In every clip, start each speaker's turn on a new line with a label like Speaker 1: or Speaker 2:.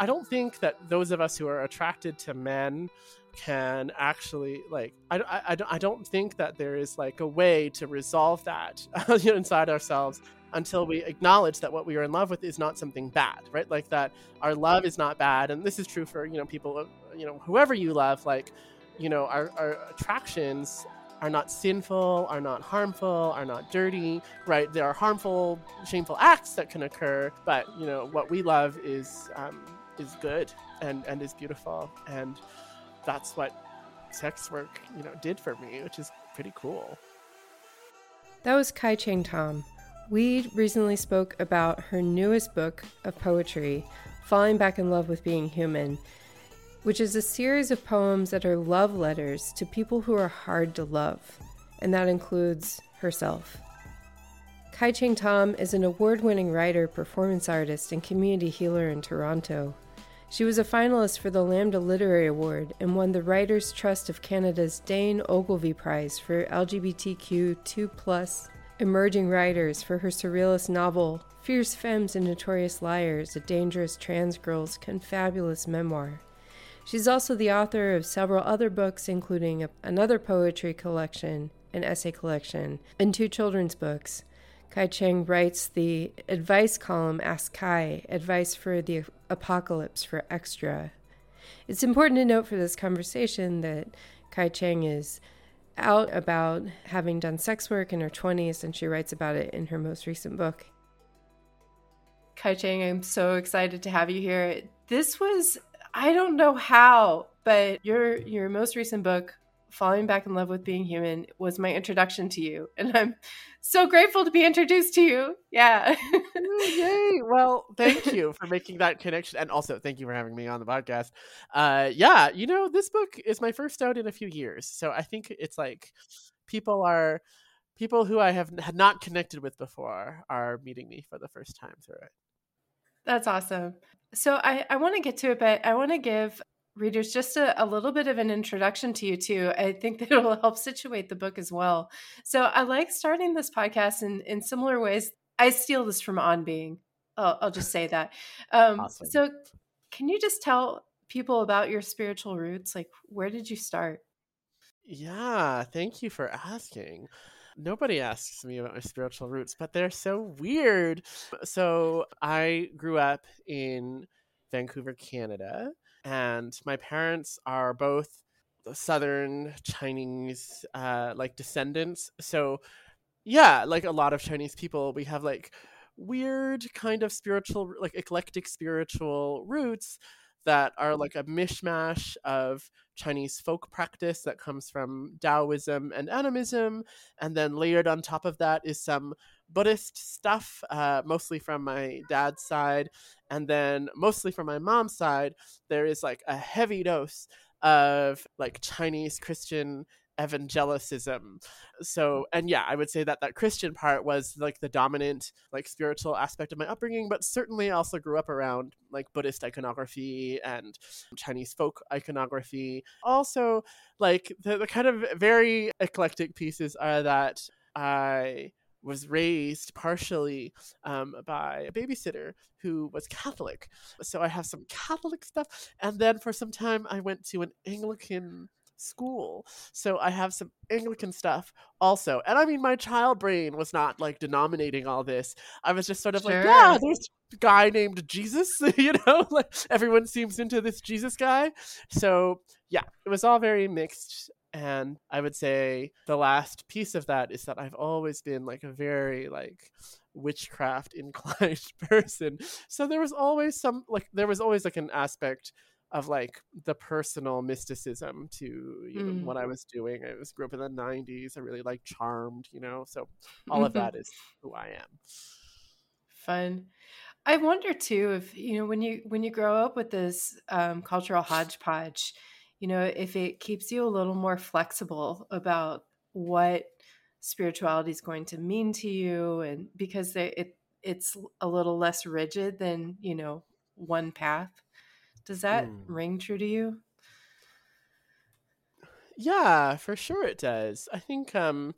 Speaker 1: I don't think that those of us who are attracted to men can actually like I, I, I don't think that there is like a way to resolve that inside ourselves until we acknowledge that what we are in love with is not something bad right? Like that our love is not bad and this is true for you know people you know whoever you love like you know our, our attractions are not sinful are not harmful are not dirty right? There are harmful shameful acts that can occur but you know what we love is um, is good and and is beautiful and that's what sex work you know did for me which is pretty cool
Speaker 2: that was Kai Cheng Thom we recently spoke about her newest book of poetry falling back in love with being human which is a series of poems that are love letters to people who are hard to love, and that includes herself. Kai Cheng Thom is an award winning writer, performance artist, and community healer in Toronto. She was a finalist for the Lambda Literary Award and won the Writers' Trust of Canada's Dayne Ogilvie Prize for LGBTQ2 emerging writers for her surrealist novel Fierce Femmes and Notorious Liars, a dangerous trans girl's confabulous memoir. She's also the author of several other books, including another poetry collection, an essay collection, and two children's books. Kai Cheng writes the advice column Ask Kai, Advice for the Apocalypse for Xtra. It's important to note for this conversation that Kai Cheng is out about having done sex work in her 20s, and she writes about it in her most recent book. Kai Cheng, I'm so excited to have you here. This was I don't know how, but your your most recent book, Falling Back in Love with Being Human, was my introduction to you, and I'm so grateful to be introduced to you. Yeah.
Speaker 1: Yay. Well, thank you for making that connection. And also, thank you for having me on the podcast. Uh, yeah, you know, this book is my first out in a few years. So I think it's like people are, people who I have had not connected with before are meeting me for the first time through it.
Speaker 2: That's awesome. So I, I want to get to it, but I want to give readers just a, a, little bit of an introduction to you too. I think that it will help situate the book as well. So I like starting this podcast in, in similar ways. I steal this from On Being. I'll, I'll just say that. Um, awesome. So can you just tell people about your spiritual roots? Like, where did you start?
Speaker 1: Yeah, thank you for asking nobody asks me about my spiritual roots, but they're so weird. So I grew up in Vancouver, Canada, and my parents are both Southern Chinese uh, like descendants. So yeah, like a lot of Chinese people, we have like weird kind of spiritual, like eclectic spiritual roots that are like a mishmash of Chinese folk practice that comes from Taoism and animism. And then layered on top of that is some Buddhist stuff, uh, mostly from my dad's side. And then mostly from my mom's side, there is like a heavy dose of like Chinese Christian evangelicism so and yeah i would say that that christian part was like the dominant like spiritual aspect of my upbringing but certainly also grew up around like buddhist iconography and chinese folk iconography also like the, the kind of very eclectic pieces are that i was raised partially um, by a babysitter who was Catholic. So I have some Catholic stuff. And then for some time, I went to an Anglican school. So I have some Anglican stuff also. And I mean, my child brain was not like denominating all this. I was just sort of sure. like, yeah, there's a guy named Jesus, you know, like everyone seems into this Jesus guy. So yeah, it was all very mixed. And I would say the last piece of that is that I've always been like a very like witchcraft inclined person. So there was always some like there was always like an aspect of like the personal mysticism to you know, mm. what I was doing. I was grew up in the '90s. I really like Charmed, you know. So all of that is who I am.
Speaker 2: Fun. I wonder too if you know when you when you grow up with this um, cultural hodgepodge, you know, if it keeps you a little more flexible about what spirituality is going to mean to you, and because they, it it's a little less rigid than you know one path. Does that mm. ring true to you?
Speaker 1: Yeah, for sure it does. I think um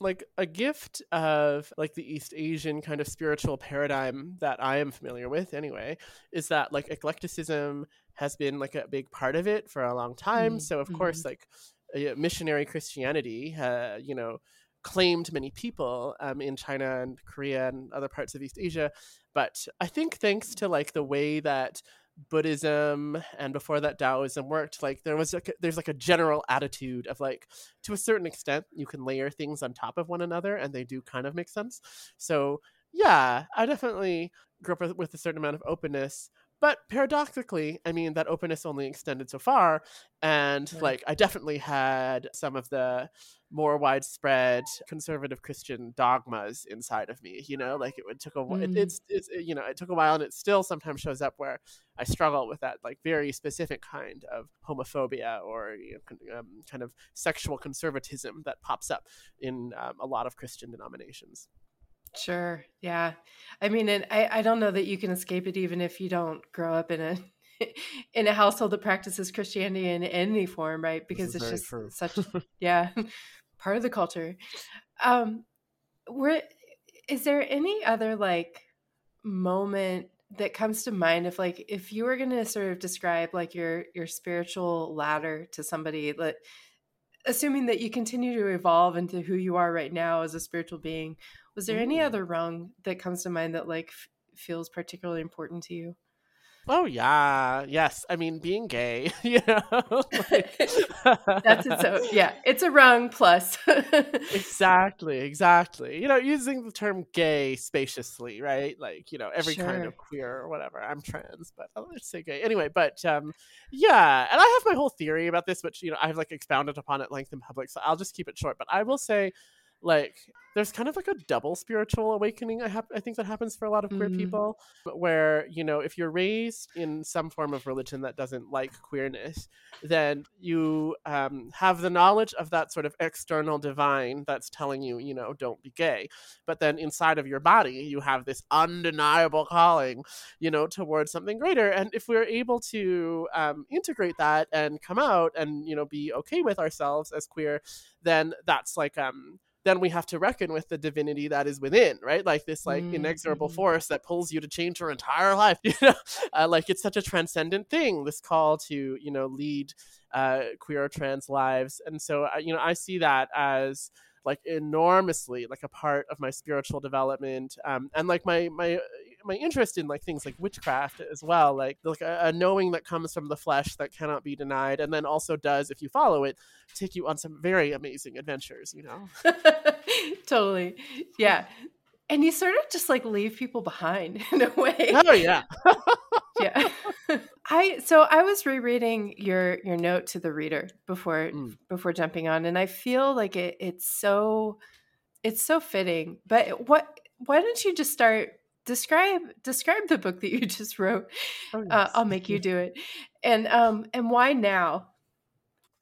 Speaker 1: like a gift of like the East Asian kind of spiritual paradigm that I am familiar with anyway is that like eclecticism has been like a big part of it for a long time. Mm-hmm. So of mm-hmm. course, like uh, missionary Christianity, uh, you know, claimed many people um, in China and Korea and other parts of East Asia. But I think thanks to like the way that Buddhism and before that Taoism worked, like there was like a, there's like a general attitude of like to a certain extent you can layer things on top of one another and they do kind of make sense. So yeah, I definitely grew up with a certain amount of openness but paradoxically, I mean, that openness only extended so far. And yeah. like, I definitely had some of the more widespread conservative Christian dogmas inside of me, you know, like it, it took a mm. it, it's, it's, it, you know, it took a while and it still sometimes shows up where I struggle with that like very specific kind of homophobia or you know, um, kind of sexual conservatism that pops up in um, a lot of Christian denominations.
Speaker 2: Sure. Yeah. I mean, and I, I don't know that you can escape it even if you don't grow up in a in a household that practices Christianity in any form, right? Because it's just true. such yeah, part of the culture. Um where is there any other like moment that comes to mind if like if you were going to sort of describe like your your spiritual ladder to somebody that assuming that you continue to evolve into who you are right now as a spiritual being was there any other rung that comes to mind that like f- feels particularly important to you?
Speaker 1: Oh yeah, yes. I mean, being gay, you know,
Speaker 2: like... that's yeah, it's a rung plus.
Speaker 1: exactly, exactly. You know, using the term "gay" spaciously, right? Like you know, every sure. kind of queer or whatever. I'm trans, but oh, let's say gay anyway. But um, yeah, and I have my whole theory about this, which you know I've like expounded upon at length in public, so I'll just keep it short. But I will say like there's kind of like a double spiritual awakening I, have, I think that happens for a lot of queer mm. people where you know if you're raised in some form of religion that doesn't like queerness then you um, have the knowledge of that sort of external divine that's telling you you know don't be gay but then inside of your body you have this undeniable calling you know towards something greater and if we're able to um, integrate that and come out and you know be okay with ourselves as queer then that's like um then we have to reckon with the divinity that is within, right? Like this like mm-hmm. inexorable force that pulls you to change your entire life. You know, uh, like it's such a transcendent thing. This call to you know lead uh, queer or trans lives, and so uh, you know I see that as like enormously like a part of my spiritual development um, and like my my my interest in like things like witchcraft as well like like a, a, knowing that comes from the flesh that cannot be denied and then also does if you follow it take you on some very amazing adventures you know?
Speaker 2: Totally. Yeah. And you sort of just like leave people behind in a way.
Speaker 1: Oh yeah.
Speaker 2: Yeah. I so i was rereading your your note to the reader before mm. before jumping on and i feel like it it's so it's so fitting. But what why don't you just start describe describe the book that you just wrote. Oh, yes. uh, I'll make you do it. And um and why now?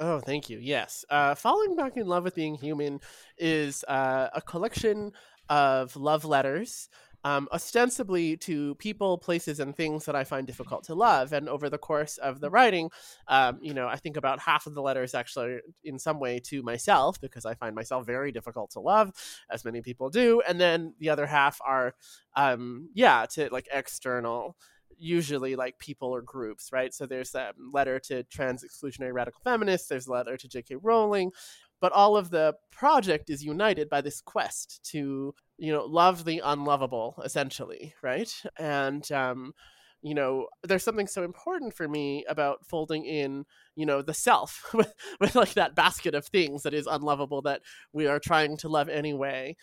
Speaker 1: Oh, thank you. Yes. Uh, Falling Back in Love with Being Human is uh, a collection of love letters um, ostensibly to people, places, and things that I find difficult to love. And over the course of the writing, um, you know, I think about half of the letters actually in some way to myself because I find myself very difficult to love, as many people do. And then the other half are, um, yeah, to like external usually like people or groups, right? So there's a letter to trans exclusionary radical feminists, there's a letter to J.K. Rowling, but all of the project is united by this quest to you know love the unlovable essentially right? And um you know there's something so important for me about folding in you know the self with, with like that basket of things that is unlovable that we are trying to love anyway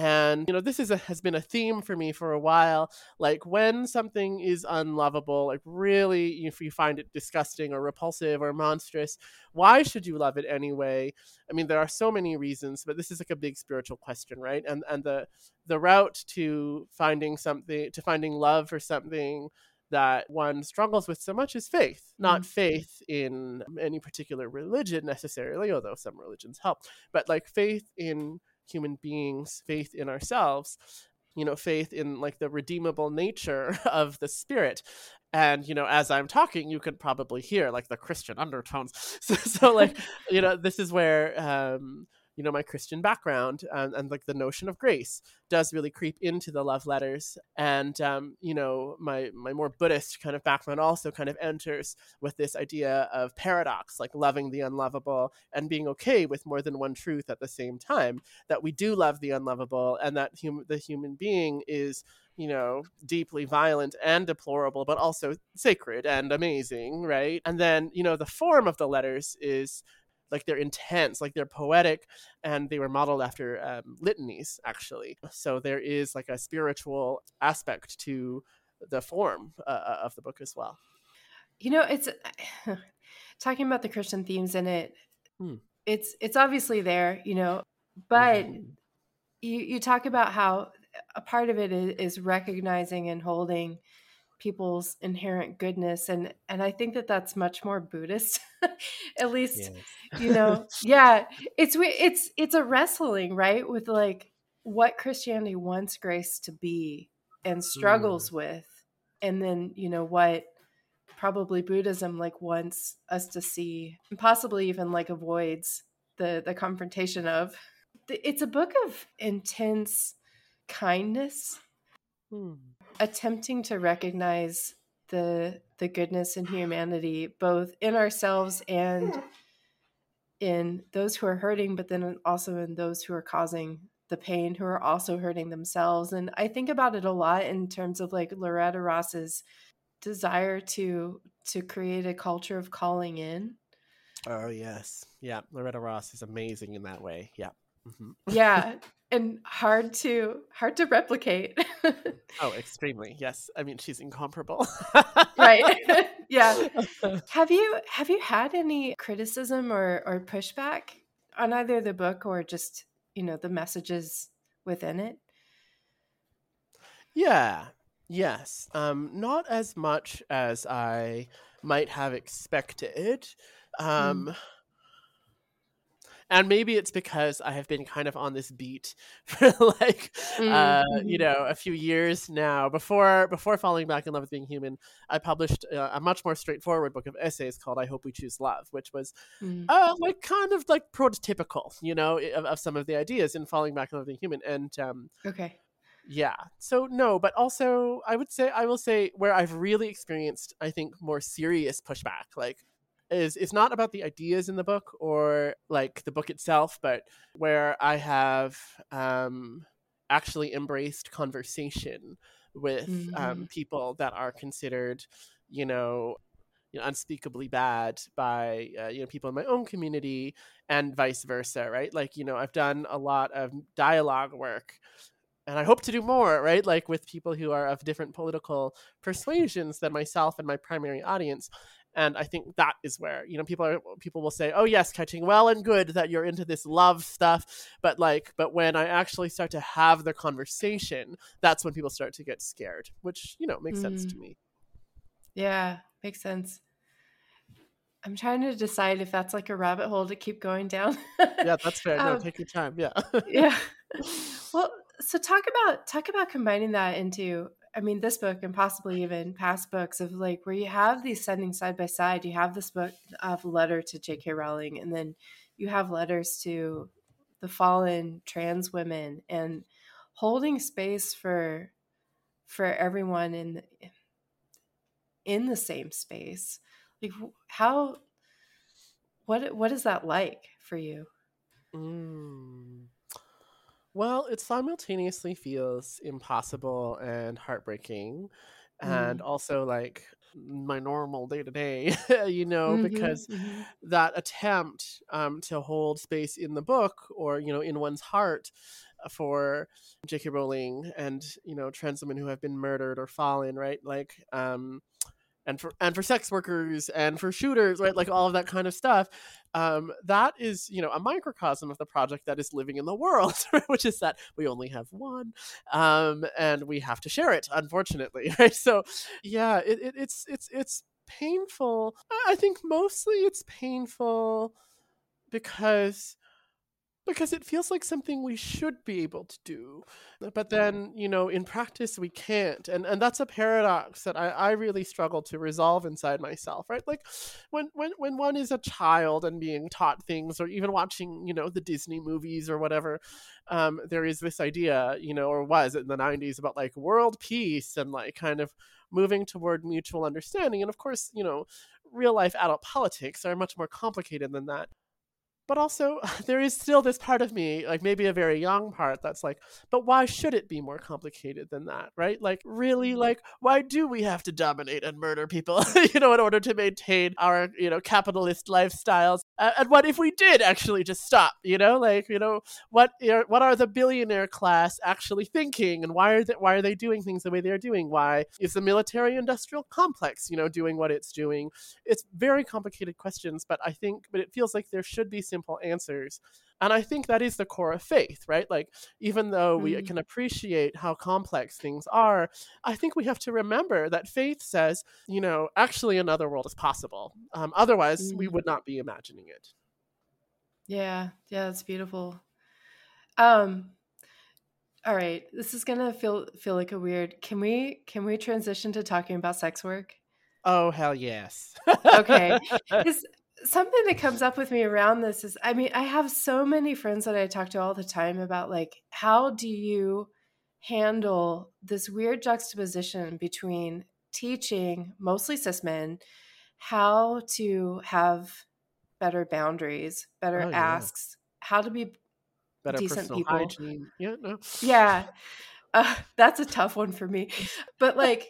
Speaker 1: and you know this is a, has been a theme for me for a while like when something is unlovable like really if you find it disgusting or repulsive or monstrous why should you love it anyway i mean there are so many reasons but this is like a big spiritual question right and and the the route to finding something to finding love for something that one struggles with so much is faith, not mm-hmm. faith in any particular religion necessarily, although some religions help, but like faith in human beings faith in ourselves you know faith in like the redeemable nature of the spirit. And you know as i'm talking you can probably hear like the christian undertones. So, so like you know this is where um you know my christian background and, and like the notion of grace does really creep into the love letters and um, you know my my more buddhist kind of background also kind of enters with this idea of paradox like loving the unlovable and being okay with more than one truth at the same time that we do love the unlovable and that hum- the human being is you know, deeply violent and deplorable, but also sacred and amazing, right? And then, you know, the form of the letters is like they're intense, like they're poetic, and they were modeled after um, litanies, actually. So there is like a spiritual aspect to the form uh, uh of the book as well.
Speaker 2: You know, it's talking about the Christian themes in it. Hmm. It's it's obviously there, you know, but mm-hmm. you you talk about how a part of it is, is recognizing and holding people's inherent goodness and and i think that that's much more buddhist at least yes. you know yeah it's it's it's a wrestling right with like what christianity wants grace to be and struggles mm. with and then you know what probably buddhism like wants us to see and possibly even like avoids the the confrontation of it's a book of intense kindness, hmm. Attempting to recognize the the goodness and humanity both in ourselves and hmm. in those who are hurting, but then also in those who are causing the pain, who are also hurting themselves. And I think about it a lot in terms of like Loretta Ross's desire to to create a culture of calling in.
Speaker 1: Oh yes, yeah. Loretta Ross is amazing in that way. Yeah.
Speaker 2: Mm-hmm. yeah, and hard to hard to replicate.
Speaker 1: oh, extremely. Yes. I mean, she's incomparable.
Speaker 2: right. yeah. Have you have you had any criticism or or pushback on either the book or just, you know, the messages within it?
Speaker 1: Yeah. Yes. Um not as much as I might have expected. Um mm and maybe it's because I have been kind of on this beat for like uh, mm-hmm. uh, you know a few years now. Before before falling back in love with being human, I published uh, a much more straightforward book of essays called "I Hope We Choose Love," which was mm. uh, like kind of like prototypical, you know, of, of, some of the ideas in falling back in love with being human. And um,
Speaker 2: okay.
Speaker 1: Yeah. So no, but also I would say I will say where I've really experienced I think more serious pushback like is is not about the ideas in the book or like the book itself, but where I have um, actually embraced conversation with um, mm-hmm. um, people that are considered, you know, you know, unspeakably bad by uh, you know people in my own community and vice versa, right? Like you know, I've done a lot of dialogue work and I hope to do more, right? Like with people who are of different political persuasions than myself and my primary audience and i think that is where you know people are people will say oh yes Kai Cheng well and good that you're into this love stuff. But like but when i actually start to have the conversation that's when people start to get scared which you know makes mm. sense to mm. me.
Speaker 2: Yeah makes sense. I'm trying to decide if that's like a rabbit hole to keep going down.
Speaker 1: Yeah that's fair. No um, take your time yeah.
Speaker 2: yeah. Well so talk about talk about combining that into I mean, this book and possibly even past books of like where you have these sending side by side. You have this book of letter to J.K. Rowling, and then you have letters to the fallen trans women, and holding space for for everyone in in the same space. Like how what what is that like for you?
Speaker 1: Mm. Well, it simultaneously feels impossible and heartbreaking, and mm. also like my normal day to day, you know, mm-hmm, because mm-hmm. that attempt um, to hold space in the book or, you know, in one's heart uh, for J.K. Rowling and, you know, trans women who have been murdered or fallen, right? Like, um, and for and for sex workers and for shooters right like all of that kind of stuff um, that is you know a microcosm of the project that is living in the world which is that we only have one um, and we have to share it unfortunately right? So yeah it, it, it's it's it's painful. I think mostly it's painful because because it feels like something we should be able to do. But then you know in practice we can't. And and that's a paradox that i i really struggle to resolve inside myself right? Like when when when one is a child and being taught things or even watching you know the disney movies or whatever um there is this idea you know or was in the 90s about like world peace and like kind of moving toward mutual understanding. And of course you know real life adult politics are much more complicated than that but also there is still this part of me like maybe a very young part that's like but why should it be more complicated than that? Right? Like really
Speaker 2: Mm-hmm.
Speaker 1: like why do we have to dominate and murder people you know in order to maintain our you know capitalist lifestyles? Uh, and what if we did actually just stop you know? Like you know what are, what are the billionaire class actually thinking? And why are they, why are they doing things the way they're doing? Why is the military industrial complex you know doing what it's doing? It's very complicated questions but i think but it feels like there should be simple answers and i think that is the core of faith right like even though we
Speaker 2: Mhm.
Speaker 1: can appreciate how complex things are i think we have to remember that faith says you know actually another world is possible um, otherwise we
Speaker 2: Mm.
Speaker 1: would not be imagining it
Speaker 2: Yeah, yeah, that's beautiful. Um, all right, this is gonna feel feel like a weird. Can we can we transition to talking about sex work?
Speaker 1: oh hell yes
Speaker 2: Okay. Something that comes up with me around this is, I mean, I have so many friends that I talk to all the time about like, how do you handle this weird juxtaposition between teaching mostly cis men how to have better boundaries, better
Speaker 1: Oh, yeah.
Speaker 2: asks, how to be
Speaker 1: better
Speaker 2: decent people.
Speaker 1: hygiene yeah no
Speaker 2: yeah uh, that's a tough one for me but like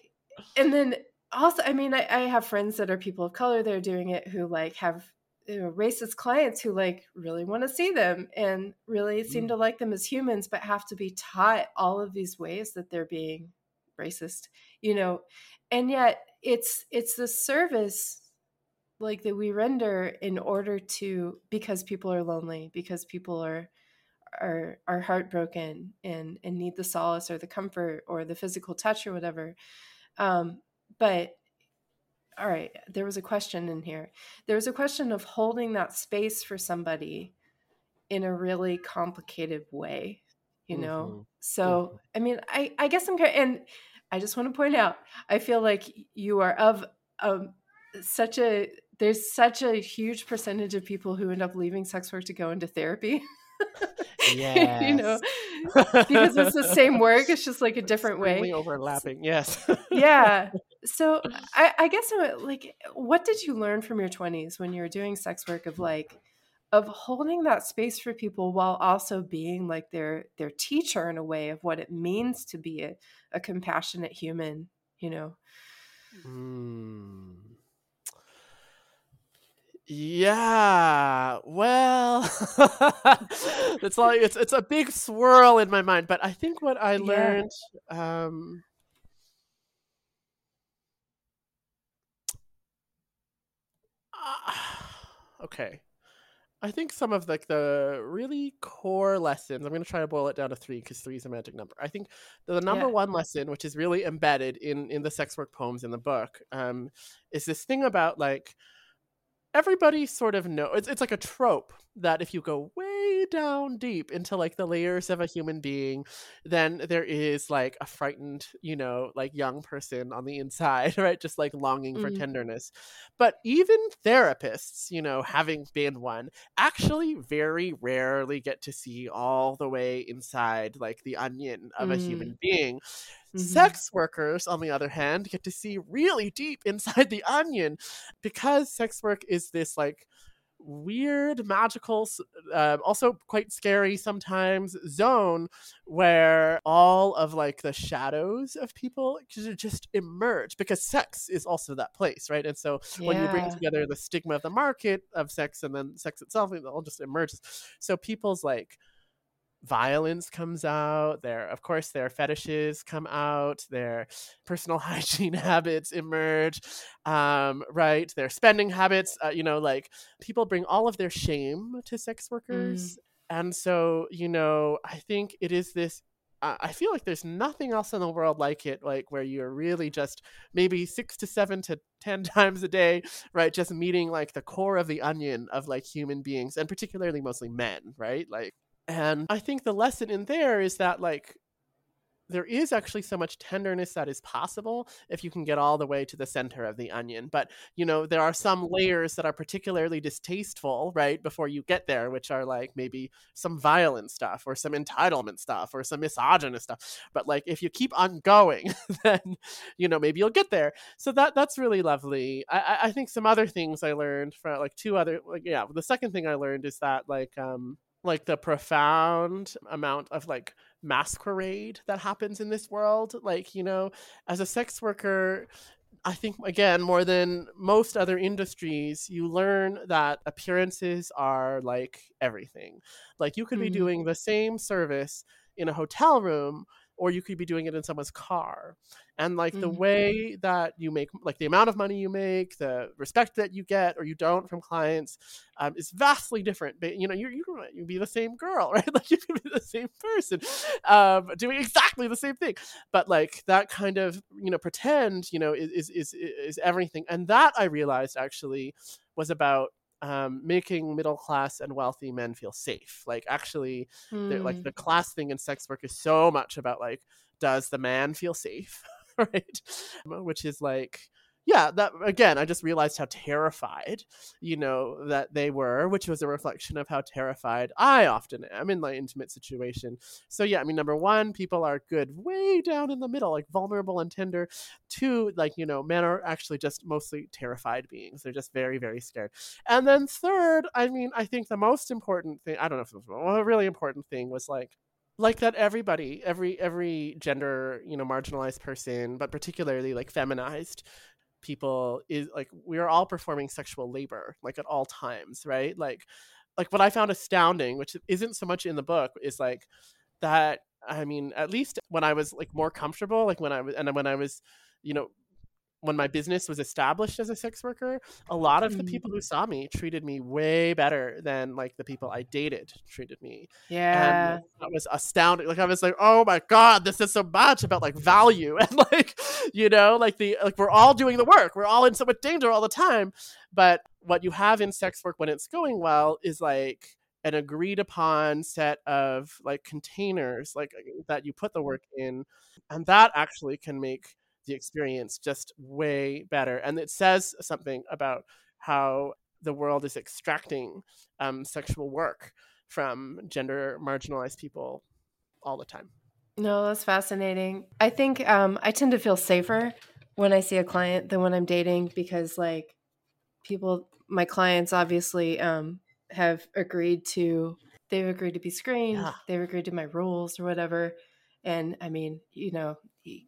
Speaker 2: and then also i mean I, I have friends that are people of color that are doing it who like have you know, racist clients who like really want to see them and really seem
Speaker 1: Mm.
Speaker 2: to like them as humans but have to be taught all of these ways that they're being racist you know and yet it's it's the service like that we render in order to because people are lonely because people are are are heartbroken and and need the solace or the comfort or the physical touch or whatever um but all right there was a question in here. There was a question of holding that space for somebody in a really complicated way you know?
Speaker 1: Mhm.
Speaker 2: so i mean i i guess i'm and i just want to point out i feel like you are of um such a there's such a huge percentage of people who end up leaving sex work to go into therapy you know because it's the same work it's just like a different way.
Speaker 1: Overlapping yes.
Speaker 2: Yeah. So I, I guess like what did you learn from your 20s when you were doing sex work of like of holding that space for people while also being like their their teacher in a way of what it means to be a, a compassionate human you know?
Speaker 1: Mm. Yeah, well, it's like it's it's a big swirl in my mind, but I think what I
Speaker 2: Yeah.
Speaker 1: learned, um, ah, okay, I think some of like the really core lessons. I'm going to try to boil it down to three because three is a magic number. I think the number
Speaker 2: Yeah.
Speaker 1: one lesson, which is really embedded in in the sex work poems in the book, um, is this thing about like everybody sort of know it's, it's like a trope that if you go way down deep into like the layers of a human being then there is like a frightened you know like young person on the inside right just like longing for
Speaker 2: Mhm.
Speaker 1: tenderness but even therapists you know having been one actually very rarely get to see all the way inside like the onion of a
Speaker 2: Mm.
Speaker 1: human being
Speaker 2: Mhm.
Speaker 1: Sex workers, on the other hand, get to see really deep inside the onion because sex work is this like weird, magical, uh, also quite scary sometimes zone where all of like the shadows of people just emerge because sex is also that place, right? And so when you bring together the stigma of the market of sex and then sex itself, it all just emerges. So people's like violence comes out their of course their fetishes come out their personal hygiene habits emerge um, right their spending habits uh, you know like people bring all of their shame to sex workers and so you know i think it is this I feel like there's nothing else in the world like it, like where you're really just maybe six to seven to 10 times a day, right? Just meeting like the core of the onion of like human beings and particularly mostly men, right? Like, And I think the lesson in there is that like there is actually so much tenderness that is possible if you can get all the way to the center of the onion. But, you know, there are some layers that are particularly distasteful, right, before you get there, which are like maybe some violent stuff or some entitlement stuff or some misogynist stuff. But like if you keep on going, then, you know, maybe you'll get there. So that that's really lovely. I, I think some other things I learned from like two other like yeah, the second thing I learned is that like um like the profound amount of like masquerade that happens in this world like you know as a sex worker I think again more than most other industries, you learn that appearances are like everything. Like you could mm-hmm. be doing the same service in a hotel room or you could be doing it in someone's car. And like mm-hmm. the way that you make like the amount of money you make the respect that you get or you don't from clients um, is vastly different but you know you you you be the same girl right? Like you can be the same person um, doing exactly the same thing. But like that kind of you know pretend you know is is is is everything. And that i realized actually was about um, making middle class and wealthy men feel safe. Like actually, mm. like the class thing in sex work is so much about like, does the man feel safe, right? Which is like yeah, that again, I just realized how terrified, you know, that they were, which was a reflection of how terrified I often am in my intimate situation. So yeah, I mean, number one, people are good way down in the middle, like vulnerable and tender. Two, like you know, men are actually just mostly terrified beings. They're just very, very scared. And then third, I mean, I think the most important thing, I don't know if it was a really important thing was like like that everybody every every gender you know marginalized person but particularly like feminized people is like we are all performing sexual labor like at all times right? Like like what i found astounding which isn't so much in the book is like that i mean at least when i was like more comfortable like when i was and when i was you know when my business was established as a sex worker, a lot of the mm-hmm. people who saw me treated me way better than like the people I dated treated me.
Speaker 2: Yeah.
Speaker 1: And that was astounding. Like I was like, oh my God, this is so much about like value and like, you know, like the like we're all doing the work. We're all in so much danger all the time. But what you have in sex work when it's going well is like an agreed upon set of like containers like that you put the work in and that actually can make the experience just way better. And it says something about how the world is extracting um, sexual work from gender marginalized people all the time.
Speaker 2: No, that's fascinating. I think um, I tend to feel safer when I see a client than when I'm dating because, like, people, my clients obviously um, have agreed to, they've agreed to be screened, yeah. they've agreed to my rules or whatever. And I mean, you know,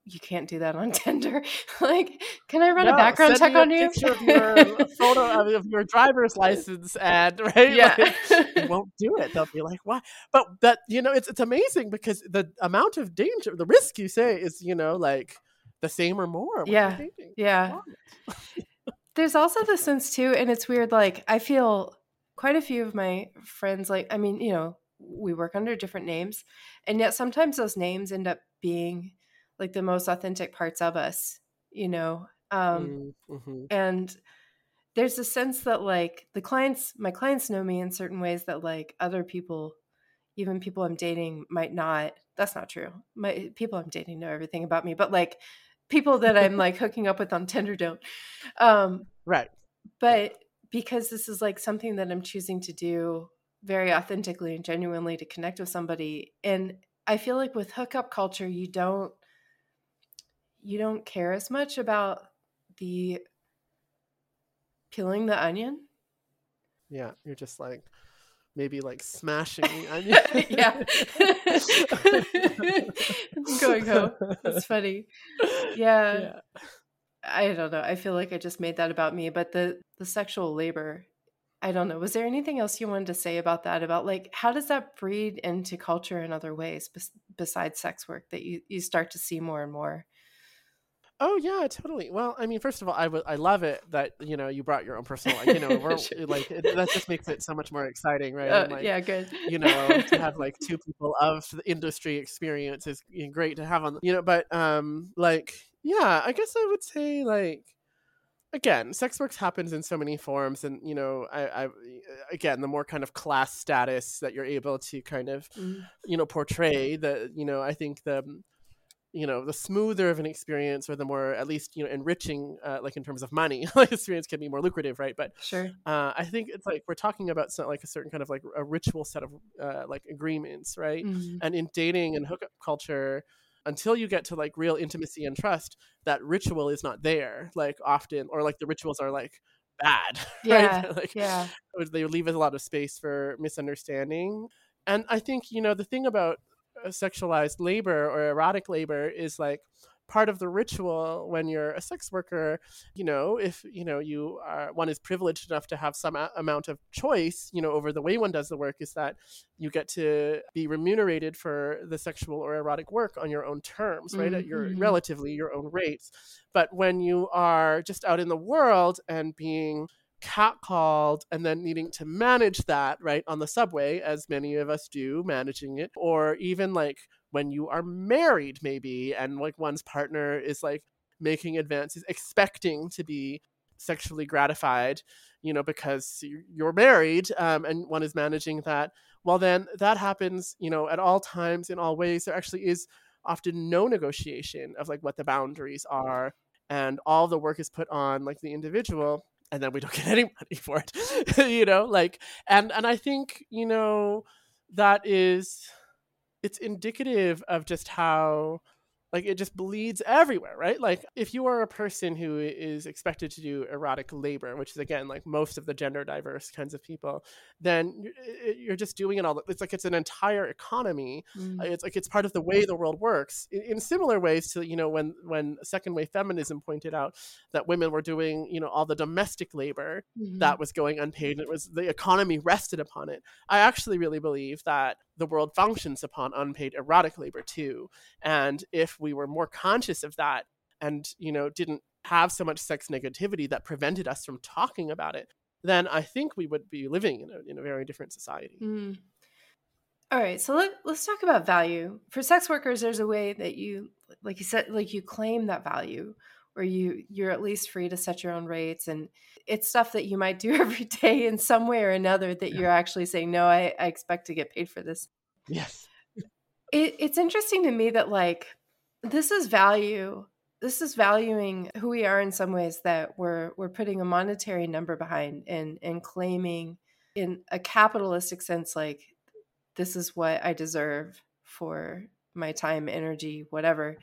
Speaker 2: you can't do that on Tinder. like, can I run no, a background check on you?
Speaker 1: Picture of your photo of your driver's license and right,
Speaker 2: yeah,
Speaker 1: like, you won't do it. They'll be like, "Why?" But that you know, it's it's amazing because the amount of danger, the risk you say is you know like the same or more.
Speaker 2: Yeah, yeah. There's also the sense too, and it's weird. Like, I feel quite a few of my friends, like, I mean, you know, we work under different names, and yet sometimes those names end up being like the most authentic parts of us you know um mm, mm-hmm. and there's a sense that like the clients my clients know me in certain ways that like other people even people i'm dating might not that's not true. My people i'm dating know everything about me but like people that i'm like hooking up with on tinder don't. Um
Speaker 1: right.
Speaker 2: But because this is like something that i'm choosing to do very authentically and genuinely to connect with somebody and i feel like with hookup culture you don't you don't care as much about the peeling the onion.
Speaker 1: Yeah, you're just like maybe like smashing the onion.
Speaker 2: yeah. Going home. That's funny. Yeah. yeah. I don't know. I feel like I just made that about me, but the the sexual labor I don't know. Was there anything else you wanted to say about that? About like how does that breed into culture in other ways besides sex work that you you start to see more and more?
Speaker 1: Oh yeah, totally. Well, I mean, first of all, I, w- I love it that you know you brought your own personal, like, you know, we're, like it, that just makes it so much more exciting, right?
Speaker 2: Uh, like,
Speaker 1: yeah,
Speaker 2: good.
Speaker 1: You know, to have like two people of the industry experience is great to have on, you know. But um, like, yeah, I guess I would say like again, sex work happens in so many forms, and you know, I, I again, the more kind of class status that you're able to kind of, mm. you know, portray, the you know, I think the you know the smoother of an experience or the more at least you know enriching uh, like in terms of money like experience can be more lucrative right? But
Speaker 2: sure.
Speaker 1: uh, i think it's like we're talking about some, like a certain kind of like a ritual set of uh, like agreements right? Mm-hmm. and in dating and hookup culture until you get to like real intimacy and trust that ritual is not there like often or like the rituals are like bad
Speaker 2: yeah
Speaker 1: right? like
Speaker 2: yeah.
Speaker 1: they leave a lot of space for misunderstanding. And i think you know the thing about sexualized labor or erotic labor is like part of the ritual when you're a sex worker you know if you know you are one is privileged enough to have some a- amount of choice you know over the way one does the work is that you get to be remunerated for the sexual or erotic work on your own terms right mm-hmm. at your mm-hmm. relatively your own rates but when you are just out in the world and being catcalled and then needing to manage that right on the subway as many of us do managing it or even like when you are married maybe and like one's partner is like making advances expecting to be sexually gratified you know because you're married um, and one is managing that well then that happens you know at all times in all ways. There actually is often no negotiation of like what the boundaries are and all the work is put on like the individual and then we don't get any money for it you know like and and i think you know that is it's indicative of just how like it just bleeds everywhere right like if you are a person who is expected to do erotic labor which is again like most of the gender diverse kinds of people then you're just doing it all it's like it's an entire economy mm. it's like it's part of the way the world works in, in, similar ways to you know when when second wave feminism pointed out that women were doing you know all the domestic labor mm-hmm. that was going unpaid and it was the economy rested upon it i actually really believe that the world functions upon unpaid erotic labor too and if we were more conscious of that and you know didn't have so much sex negativity that prevented us from talking about it then i think we would be living in a, in a very different society
Speaker 2: mm. all right so let, let's talk about value for sex workers there's a way that you like you said like you claim that value or you you're at least free to set your own rates and it's stuff that you might do every day in some way or another that yeah. you're actually saying no I, I expect to get paid for this
Speaker 1: yes
Speaker 2: it, it's interesting to me that like this is value this is valuing who we are in some ways that we're we're putting a monetary number behind and and claiming in a capitalistic sense like this is what i deserve for my time energy whatever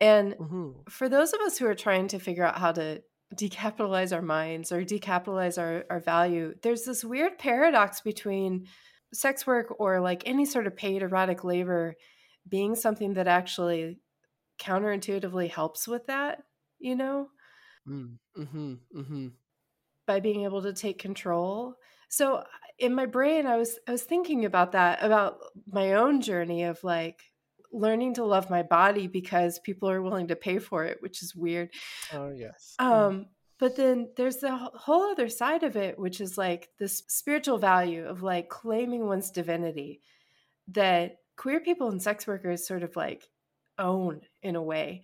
Speaker 2: and mm-hmm. for those of us who are trying to figure out how to decapitalize our minds or decapitalize our, our value there's this weird paradox between sex work or like any sort of paid erotic labor being something that actually counterintuitively helps with that, you know?
Speaker 1: Mm, mm-hmm, mm-hmm.
Speaker 2: By being able to take control. So in my brain, I was I was thinking about that, about my own journey of like learning to love my body because people are willing to pay for it, which is weird.
Speaker 1: Oh yes.
Speaker 2: Mm. Um, but then there's the whole other side of it, which is like this spiritual value of like claiming one's divinity that queer people and sex workers sort of like own in a way.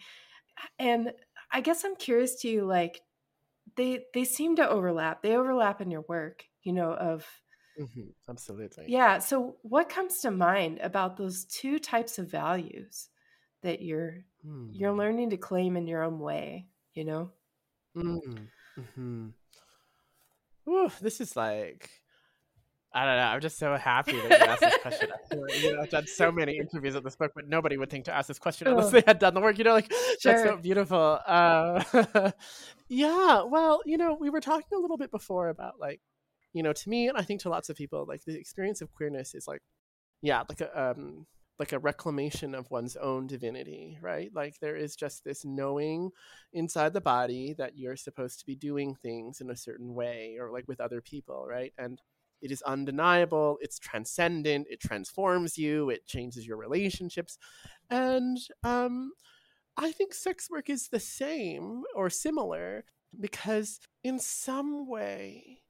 Speaker 2: And I guess I'm curious to you like they they seem to overlap. They overlap in your work, you know, of
Speaker 1: mm-hmm, absolutely.
Speaker 2: Yeah. So what comes to mind about those two types of values that you're mm. you're hmm. learning to claim in your own way, you know?
Speaker 1: Mm. Mm-hmm. Ooh, this is like I don't know. I'm just so happy that you asked this question. you know, I've done so many interviews of this book, but nobody would think to ask this question unless they had done the work. You know, like sure. that's so beautiful. Uh, yeah. Well, you know, we were talking a little bit before about like, you know, to me, and I think to lots of people, like the experience of queerness is like, yeah, like a um, like a reclamation of one's own divinity, right? Like there is just this knowing inside the body that you're supposed to be doing things in a certain way or like with other people, right? And it is undeniable, it's transcendent, it transforms you, it changes your relationships. And um, I think sex work is the same or similar because, in some way,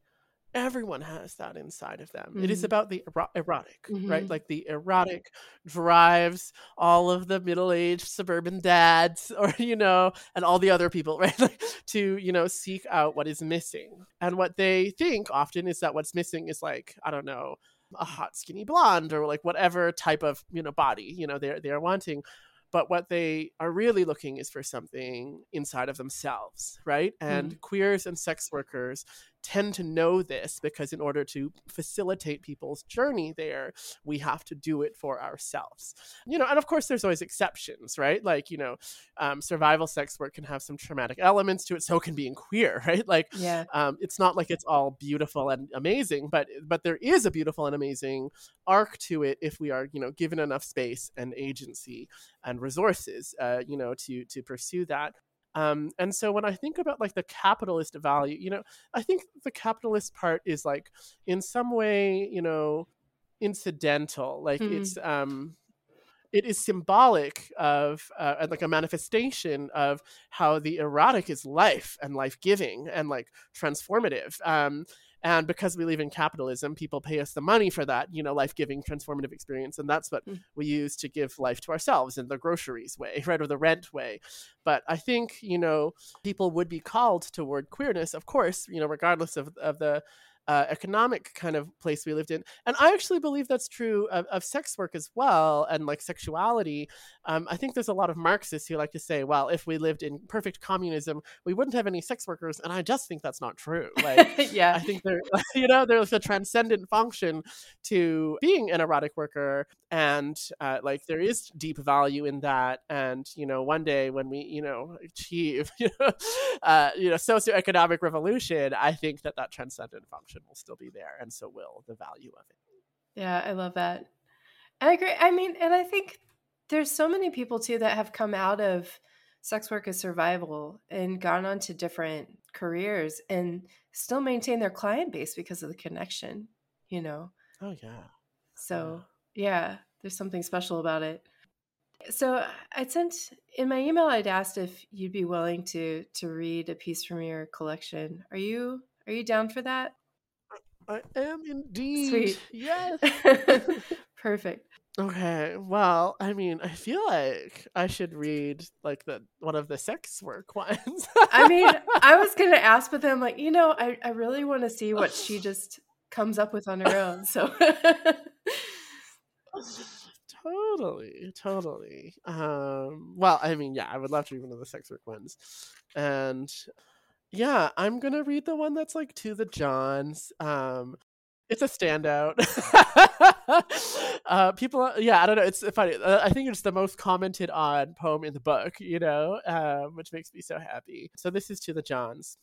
Speaker 1: everyone has that inside of them. It is
Speaker 2: Mhm.
Speaker 1: about the ero- erotic, right?
Speaker 2: Mhm.
Speaker 1: Like the erotic drives all of the middle-aged suburban dads or you know and all the other people, right? Like to, you know, seek out what is missing. And what they think often is that what's missing is like, I don't know, a hot skinny blonde or like whatever type of, you know, body, you know, they're they're wanting but what they are really looking is for something inside of themselves, right? And queers and sex workers tend to know this because in order to facilitate people's journey there, we have to do it for ourselves. You know, and of course there's always exceptions, right? Like, you know, um, survival sex work can have some traumatic elements to it, so can being queer, right? Like
Speaker 2: Yeah.
Speaker 1: um, it's not like it's all beautiful and amazing, but but there is a beautiful and amazing arc to it if we are, you know, given enough space and agency and resources, uh, you know, to to pursue that. Um, and so when I think about like the capitalist value, you know, I think the capitalist part is like in some way, you know, incidental. Like
Speaker 2: Mhm.
Speaker 1: it's um it is symbolic of uh, and like a manifestation of how the erotic is life and life giving and like transformative. Um, and because we live in capitalism, people pay us the money for that, you know, life giving, transformative experience. And that's what
Speaker 2: Mm.
Speaker 1: we use to give life to ourselves in the groceries way, right? Or the rent way. But I think, you know, people would be called toward queerness, of course, you know, regardless of, of the uh, economic kind of place we lived in. And I actually believe that's true of, of sex work as well and like sexuality. Um, I think there's a lot of Marxists who like to say, well, if we lived in perfect communism, we wouldn't have any sex workers. And I just think that's not true. Like,
Speaker 2: yeah.
Speaker 1: I think there, you know, there's a transcendent function to being an erotic worker, and uh, like there is deep value in that. And you know, one day when we, you know, achieve, you know, uh, you know, socioeconomic revolution, I think that that transcendent function will still be there, and so will the value of it.
Speaker 2: Yeah, I love that. I agree. I mean, and I think there's so many people too that have come out of sex work as survival and gone on to different careers and still maintain their client base because of the connection, you know?
Speaker 1: Oh yeah.
Speaker 2: So, yeah, there's something special about it. So, I sent in my email I'd asked if you'd be willing to to read a piece from your collection. Are you are you down for that?
Speaker 1: I am indeed.
Speaker 2: Sweet.
Speaker 1: Yes.
Speaker 2: Perfect.
Speaker 1: Okay, well, I mean, I feel like I should read like the one of the sex work ones.
Speaker 2: I mean, I was gonna ask, but then I'm like, you know, I, I really want to see what she just comes up with on her own. So
Speaker 1: totally, totally. Um, well, I mean, yeah, I would love to read one of the sex work ones, and yeah, I'm gonna read the one that's like to the Johns. Um, it's a standout. uh, people, yeah, I don't know. It's funny. Uh, I think it's the most commented on poem in the book, you know, um, which makes me so happy. So this is to the Johns.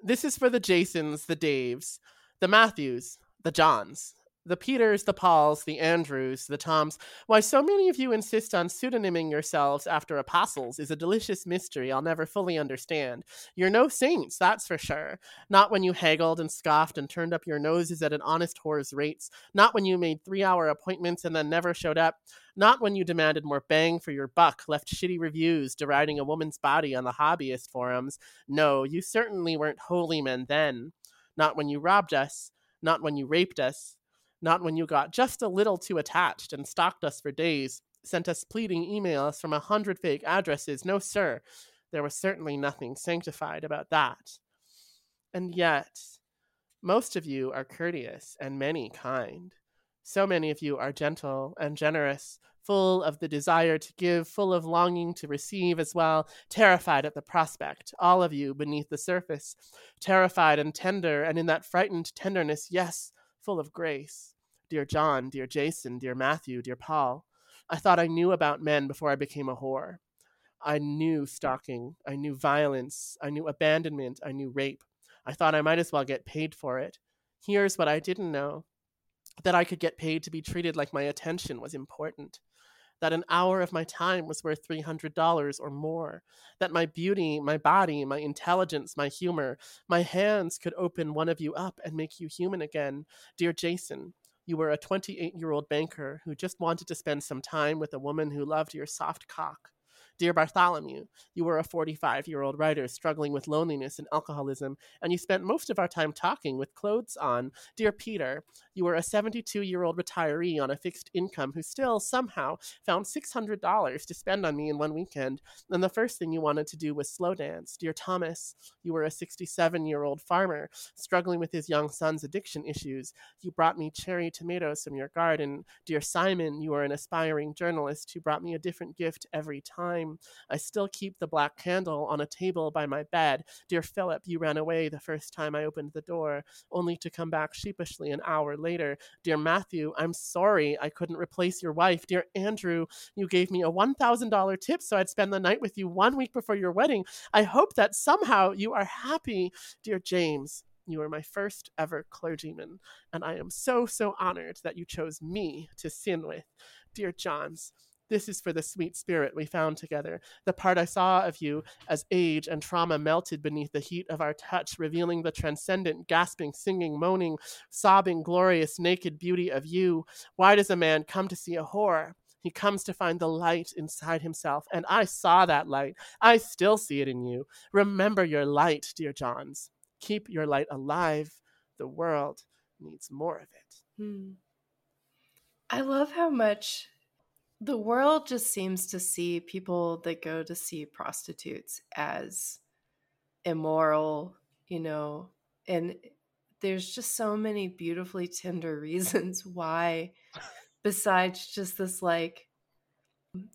Speaker 1: This is for the Jasons, the Daves, the Matthews, the Johns, the Peters, the Pauls, the Andrews, the Toms. Why so many of you insist on pseudonyming yourselves after apostles is a delicious mystery I'll never fully understand. You're no saints, that's for sure. Not when you haggled and scoffed and turned up your noses at an honest whore's rates. Not when you made three hour appointments and then never showed up. Not when you demanded more bang for your buck, left shitty reviews deriding a woman's body on the hobbyist forums. No, you certainly weren't holy men then. Not when you robbed us. Not when you raped us. Not when you got just a little too attached and stalked us for days, sent us pleading emails from a hundred fake addresses. No, sir, there was certainly nothing sanctified about that. And yet, most of you are courteous and many kind. So many of you are gentle and generous, full of the desire to give, full of longing to receive as well, terrified at the prospect, all of you beneath the surface, terrified and tender, and in that frightened tenderness, yes, full of grace. Dear John, dear Jason, dear Matthew, dear Paul, I thought I knew about men before I became a whore. I knew stalking, I knew violence, I knew abandonment, I knew rape. I thought I might as well get paid for it. Here's what I didn't know that I could get paid to be treated like my attention was important. That an hour of my time was worth $300 or more. That my beauty, my body, my intelligence, my humor, my hands could open one of you up and make you human again. Dear Jason, you were a 28 year old banker who just wanted to spend some time with a woman who loved your soft cock. Dear Bartholomew, you were a 45 year old writer struggling with loneliness and alcoholism, and you spent most of our time talking with clothes on. Dear Peter, you were a 72 year old retiree on a fixed income who still somehow found $600 to spend on me in one weekend, and the first thing you wanted to do was slow dance. Dear Thomas, you were a 67 year old farmer struggling with his young son's addiction issues. You brought me cherry tomatoes from your garden. Dear Simon, you are an aspiring journalist who brought me a different gift every time. I still keep the black candle on a table by my bed. Dear Philip, you ran away the first time I opened the door, only to come back sheepishly an hour later. Dear Matthew, I'm sorry I couldn't replace your wife. Dear Andrew, you gave me a $1,000 tip so I'd spend the night with you one week before your wedding. I hope that somehow you are happy. Dear James, you are my first ever clergyman, and I am so, so honored that you chose me to sin with. Dear Johns, this is for the sweet spirit we found together, the part I saw of you as age and trauma melted beneath the heat of our touch, revealing the transcendent, gasping, singing, moaning, sobbing, glorious, naked beauty of you. Why does a man come to see a whore? He comes to find the light inside himself, and I saw that light. I still see it in you. Remember your light, dear Johns. Keep your light alive. The world needs more of it.
Speaker 2: Hmm. I love how much the world just seems to see people that go to see prostitutes as immoral, you know, and there's just so many beautifully tender reasons why, besides just this like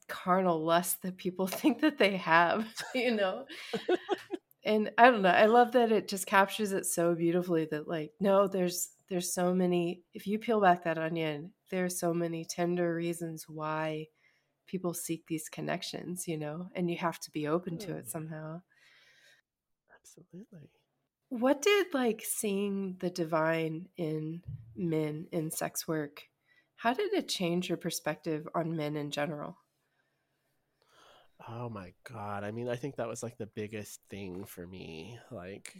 Speaker 2: carnal lust that people think that they have, you know. and I don't know, I love that it just captures it so beautifully that like, no, there's there's so many if you peel back that onion there are so many tender reasons why people seek these connections, you know, and you have to be open to it somehow.
Speaker 1: Absolutely.
Speaker 2: What did like seeing the divine in men in sex work, how did it change your perspective on men in general?
Speaker 1: Oh my god. I mean, I think that was like the biggest thing for me. Like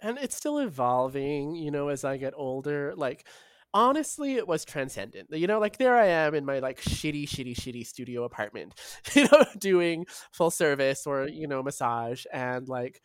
Speaker 1: and it's still evolving, you know, as I get older. Like honestly it was transcendent. You know like there i am in my like shitty shitty shitty studio apartment you know doing full service or you know massage and like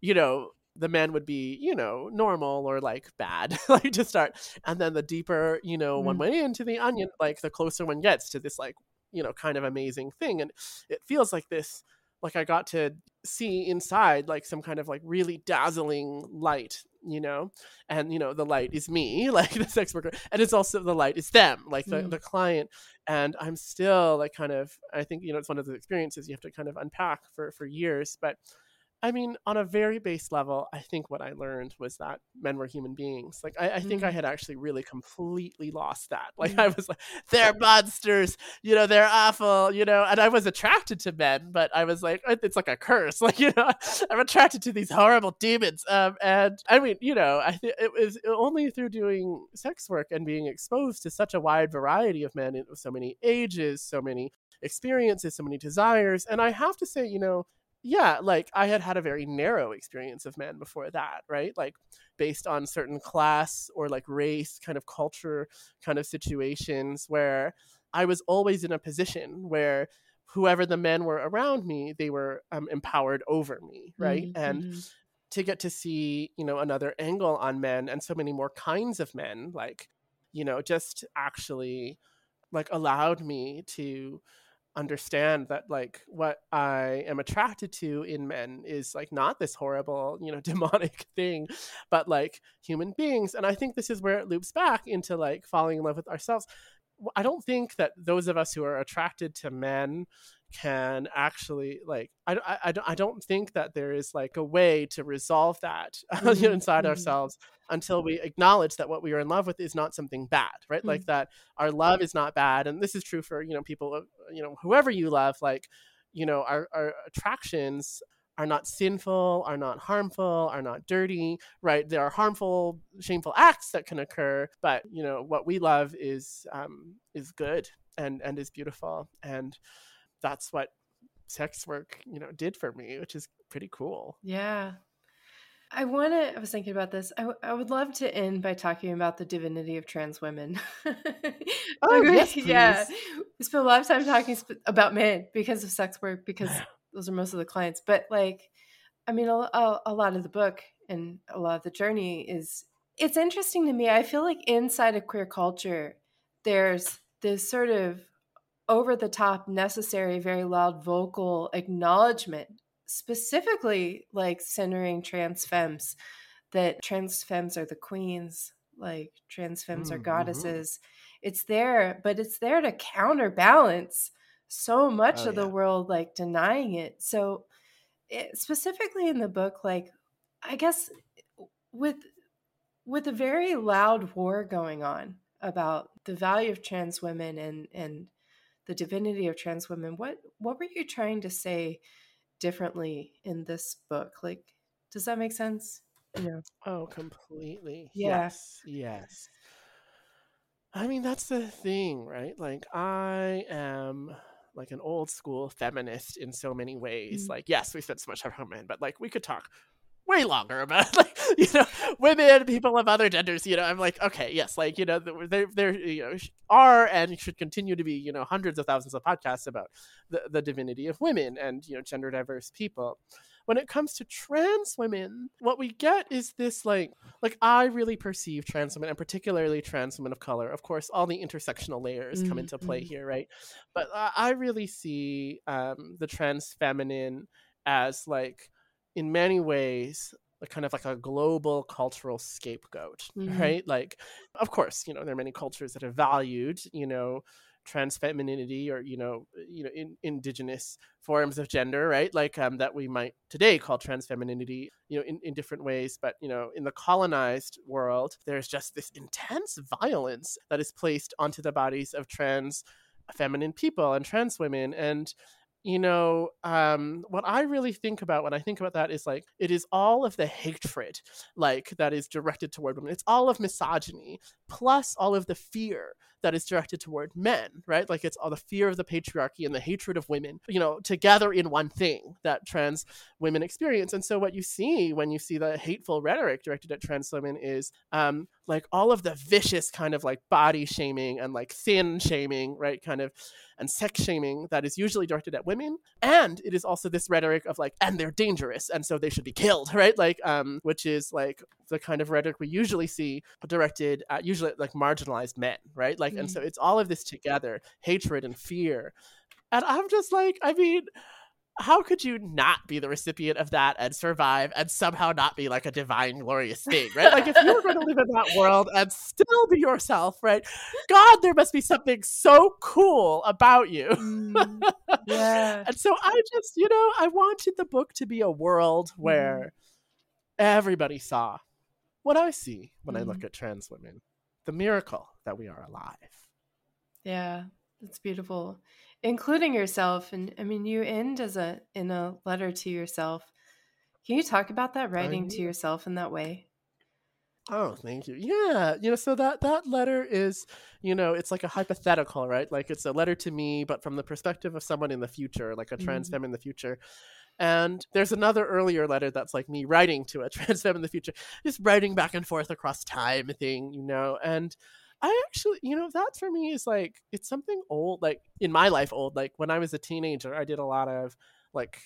Speaker 1: you know the men would be you know normal or like bad like to start. And then the deeper you know mm. one went into the onion like the closer one gets to this like you know kind of amazing thing. And it feels like this like i got to see inside like some kind of like really dazzling light you know and you know the light is me like the sex worker and it's also the light is them like the, mm. the client and i'm still like kind of i think you know it's one of the experiences you have to kind of unpack for for years but I mean, on a very base level, I think what I learned was that men were human beings. Like, I, I think mm. I had actually really completely lost that. Like, mm. I was like, they're monsters, you know, they're awful, you know, and I was attracted to men, but I was like, it's like a curse. Like, you know, I'm attracted to these horrible demons. Um, and I mean, you know, I think it was only through doing sex work and being exposed to such a wide variety of men, so many ages, so many experiences, so many desires. And I have to say, you know, yeah, like I had had a very narrow experience of men before that, right? Like based on certain class or like race kind of culture kind of situations where I was always in a position where whoever the men were around me, they were um, empowered over me, right? Mm-hmm. And mm-hmm. to get to see, you know, another angle on men and so many more kinds of men, like, you know, just actually like allowed me to understand that like what I am attracted to in men is like not this horrible, you know, demonic thing, but like human beings. And I think this is where it loops back into like falling in love with ourselves. I don't think that those of us who are attracted to men can actually like I, I, I, don't, I don't think that there is like a way to resolve that mm-hmm. inside mm-hmm. ourselves until we acknowledge that what we are in love with is not something bad right mm-hmm. like that our love is not bad and this is true for you know people you know whoever you love like you know our, our attractions are not sinful, are not harmful, are not dirty, right? There are harmful, shameful acts that can occur, but you know what we love is um, is good and and is beautiful, and that's what sex work you know did for me, which is pretty cool.
Speaker 2: Yeah, I want to, I was thinking about this. I, w- I would love to end by talking about the divinity of trans women.
Speaker 1: oh, yes,
Speaker 2: yeah. We spend a lot of time talking sp- about men because of sex work, because those are most of the clients. But like, I mean, a, a, a lot of the book and a lot of the journey is, it's interesting to me. I feel like inside of queer culture, there's this sort of over the top, necessary, very loud vocal acknowledgement specifically like centering trans femmes that trans femmes are the queens like trans femmes mm, are mm-hmm. goddesses it's there but it's there to counterbalance so much oh, of yeah. the world like denying it so it, specifically in the book like i guess with with a very loud war going on about the value of trans women and and the divinity of trans women what what were you trying to say differently in this book. Like, does that make sense?
Speaker 1: Yeah. Oh, completely. Yeah. Yes. Yes. I mean, that's the thing, right? Like, I am like an old school feminist in so many ways. Mm-hmm. Like, yes, we spent so much time on men, but like, we could talk way longer about like you know women people of other genders you know i'm like okay yes like you know there there you know are and should continue to be you know hundreds of thousands of podcasts about the, the divinity of women and you know gender diverse people when it comes to trans women what we get is this like like i really perceive trans women and particularly trans women of color of course all the intersectional layers mm-hmm. come into play mm-hmm. here right but uh, i really see um the trans feminine as like in many ways a kind of like a global cultural scapegoat mm-hmm. right like of course you know there are many cultures that have valued you know trans femininity or you know you know in, indigenous forms of gender right like um, that we might today call trans femininity you know in, in different ways but you know in the colonized world there's just this intense violence that is placed onto the bodies of trans feminine people and trans women and you know, um, what I really think about when I think about that is like it is all of the hatred, like that is directed toward women. It's all of misogyny plus all of the fear that is directed toward men, right? Like it's all the fear of the patriarchy and the hatred of women, you know, together in one thing that trans women experience. And so what you see when you see the hateful rhetoric directed at trans women is um, like all of the vicious kind of like body shaming and like thin shaming, right? Kind of and sex shaming that is usually directed at women. And it is also this rhetoric of like, and they're dangerous, and so they should be killed, right? Like, um, which is like the kind of rhetoric we usually see directed at usually like marginalized men, right? Like, mm-hmm. and so it's all of this together, hatred and fear. And I'm just like, I mean, how could you not be the recipient of that and survive and somehow not be like a divine glorious thing right like if you were going to live in that world and still be yourself right god there must be something so cool about you mm, yeah and so i just you know i wanted the book to be a world where mm. everybody saw what i see when mm. i look mm-hmm. at trans women the miracle that we are alive.
Speaker 2: Yeah that's beautiful. Including yourself and i mean you end as a in a letter to yourself. Can you talk about that writing to yourself in that way?
Speaker 1: Oh thank you. Yeah you know so that that letter is you know it's like a hypothetical right? Like it's a letter to me but from the perspective of someone in the future like a trans mm-hmm. femme in the future. And there's another earlier letter that's like me writing to a trans femme in the future just writing back and forth across time thing you know? And I actually, you know, that for me is like it's something old, like in my life old. Like when I was a teenager, I did a lot of like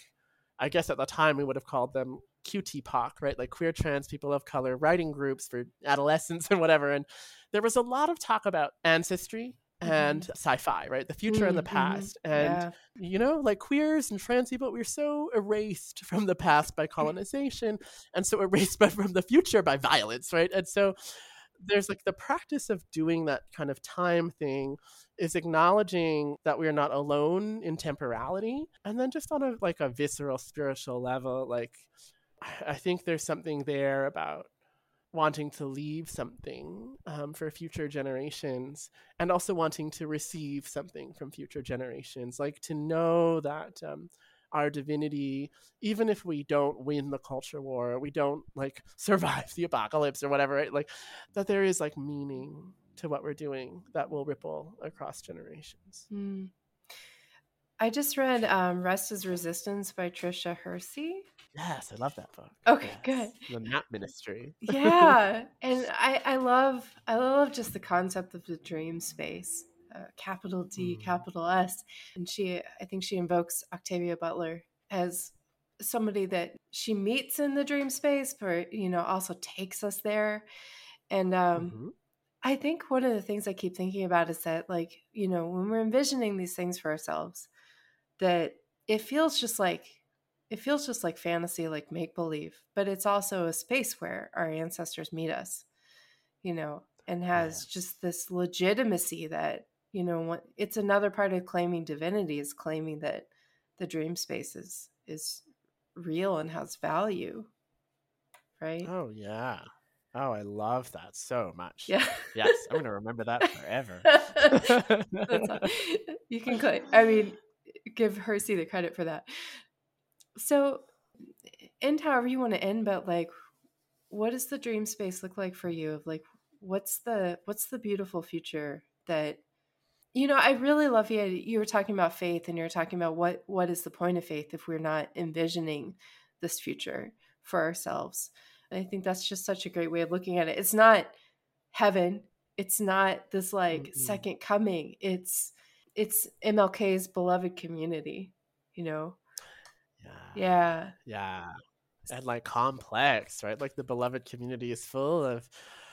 Speaker 1: I guess at the time we would have called them QTPOC, right? Like queer trans people of color writing groups for adolescents and whatever. And there was a lot of talk about ancestry and mm-hmm. sci-fi, right? The future mm-hmm. and the mm-hmm. past. And yeah. you know, like queers and trans people, we're so erased from the past by colonization and so erased by, from the future by violence, right? And so there's like the practice of doing that kind of time thing is acknowledging that we are not alone in temporality and then just on a like a visceral spiritual level like i think there's something there about wanting to leave something um, for future generations and also wanting to receive something from future generations like to know that um, our divinity, even if we don't win the culture war, we don't like survive the apocalypse or whatever, right? Like that there is like meaning to what we're doing that will ripple across generations. Mm.
Speaker 2: I just read um, Rest is Resistance by Tricia Hersey.
Speaker 1: Yes, I love that book.
Speaker 2: Okay,
Speaker 1: yes. good. The Nap Ministry.
Speaker 2: yeah, and I I love I love just the concept of the dream space, uh, capital D, mm. capital S, and she I think she invokes Octavia Butler as somebody that she meets in the dream space, but you know also takes us there, and um, mm-hmm. I think one of the things I keep thinking about is that like you know when we're envisioning these things for ourselves, that it feels just like it feels just like fantasy, like make believe, but it's also a space where our ancestors meet us, you know, and has yeah. just this legitimacy that, you know, it's another part of claiming divinity is claiming that the dream space is, is real and has value. Right.
Speaker 1: Oh, yeah. Oh, I love that so much.
Speaker 2: Yeah.
Speaker 1: yes, I'm going to remember that forever.
Speaker 2: you can, claim, I mean, give Hersey the credit for that. So, end however you want to end, but like, what does the dream space look like for you? Of like, what's the what's the beautiful future that you know? I really love you. You were talking about faith, and you were talking about what what is the point of faith if we're not envisioning this future for ourselves. And I think that's just such a great way of looking at it. It's not heaven. It's not this like mm-hmm. second coming. It's it's MLK's beloved community, you know. Yeah.
Speaker 1: Yeah. Yeah. And like complex, right? Like the beloved community is full of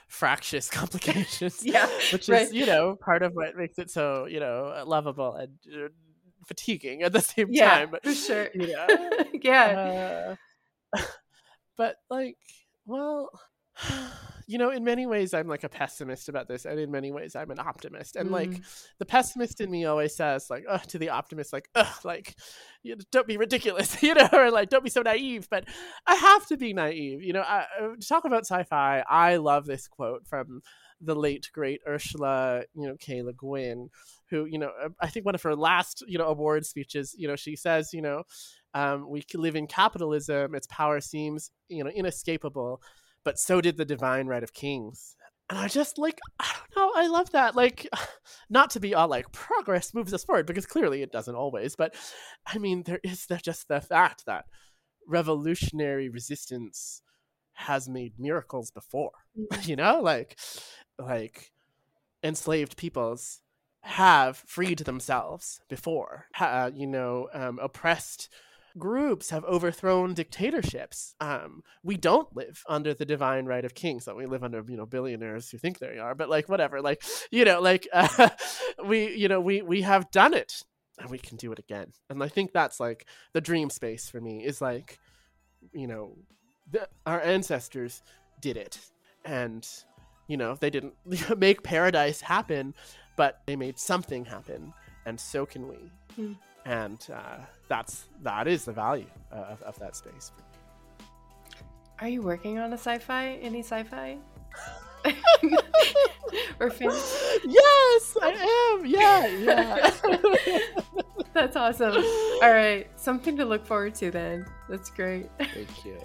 Speaker 1: fractious complications.
Speaker 2: yeah.
Speaker 1: Which right. is, you know, part of what makes it so, you know, lovable and uh, fatiguing at the same
Speaker 2: yeah,
Speaker 1: time.
Speaker 2: For sure.
Speaker 1: Know?
Speaker 2: yeah.
Speaker 1: Uh, but like, well, you know, in many ways, I'm like a pessimist about this, and in many ways, I'm an optimist. And mm. like, the pessimist in me always says, like, oh, to the optimist, like, ugh, like, you know, don't be ridiculous, you know, or like, don't be so naive. But I have to be naive, you know. I, uh, to talk about sci-fi, I love this quote from the late great Ursula, you know, K. Le Guin, who, you know, uh, I think one of her last, you know, award speeches, you know, she says, you know, um, we live in capitalism; its power seems, you know, inescapable but so did the divine right of kings. And I just like, I don't know, I love that. Like, not to be all like progress moves us forward, because clearly it doesn't always, but I mean, there is the, just the fact that revolutionary resistance has made miracles before, you know, like, like enslaved peoples have freed themselves before, uh, you know, um, oppressed groups have overthrown dictatorships. Um, we don't live under the divine right of kings. So we live under, you know, billionaires who think they are. But like, whatever. Like, you know, like uh, we, you know, we we have done it, and we can do it again. And I think that's like the dream space for me is like, you know, the, our ancestors did it, and you know, they didn't make paradise happen, but they made something happen, and so can we. Mm and uh, that's that is the value of, of that space.
Speaker 2: Are you working on a sci-fi? Any sci-fi? or?
Speaker 1: Yes, I am. Yeah, yeah.
Speaker 2: That's awesome. All right, something to look forward to then. That's great.
Speaker 1: Thank you.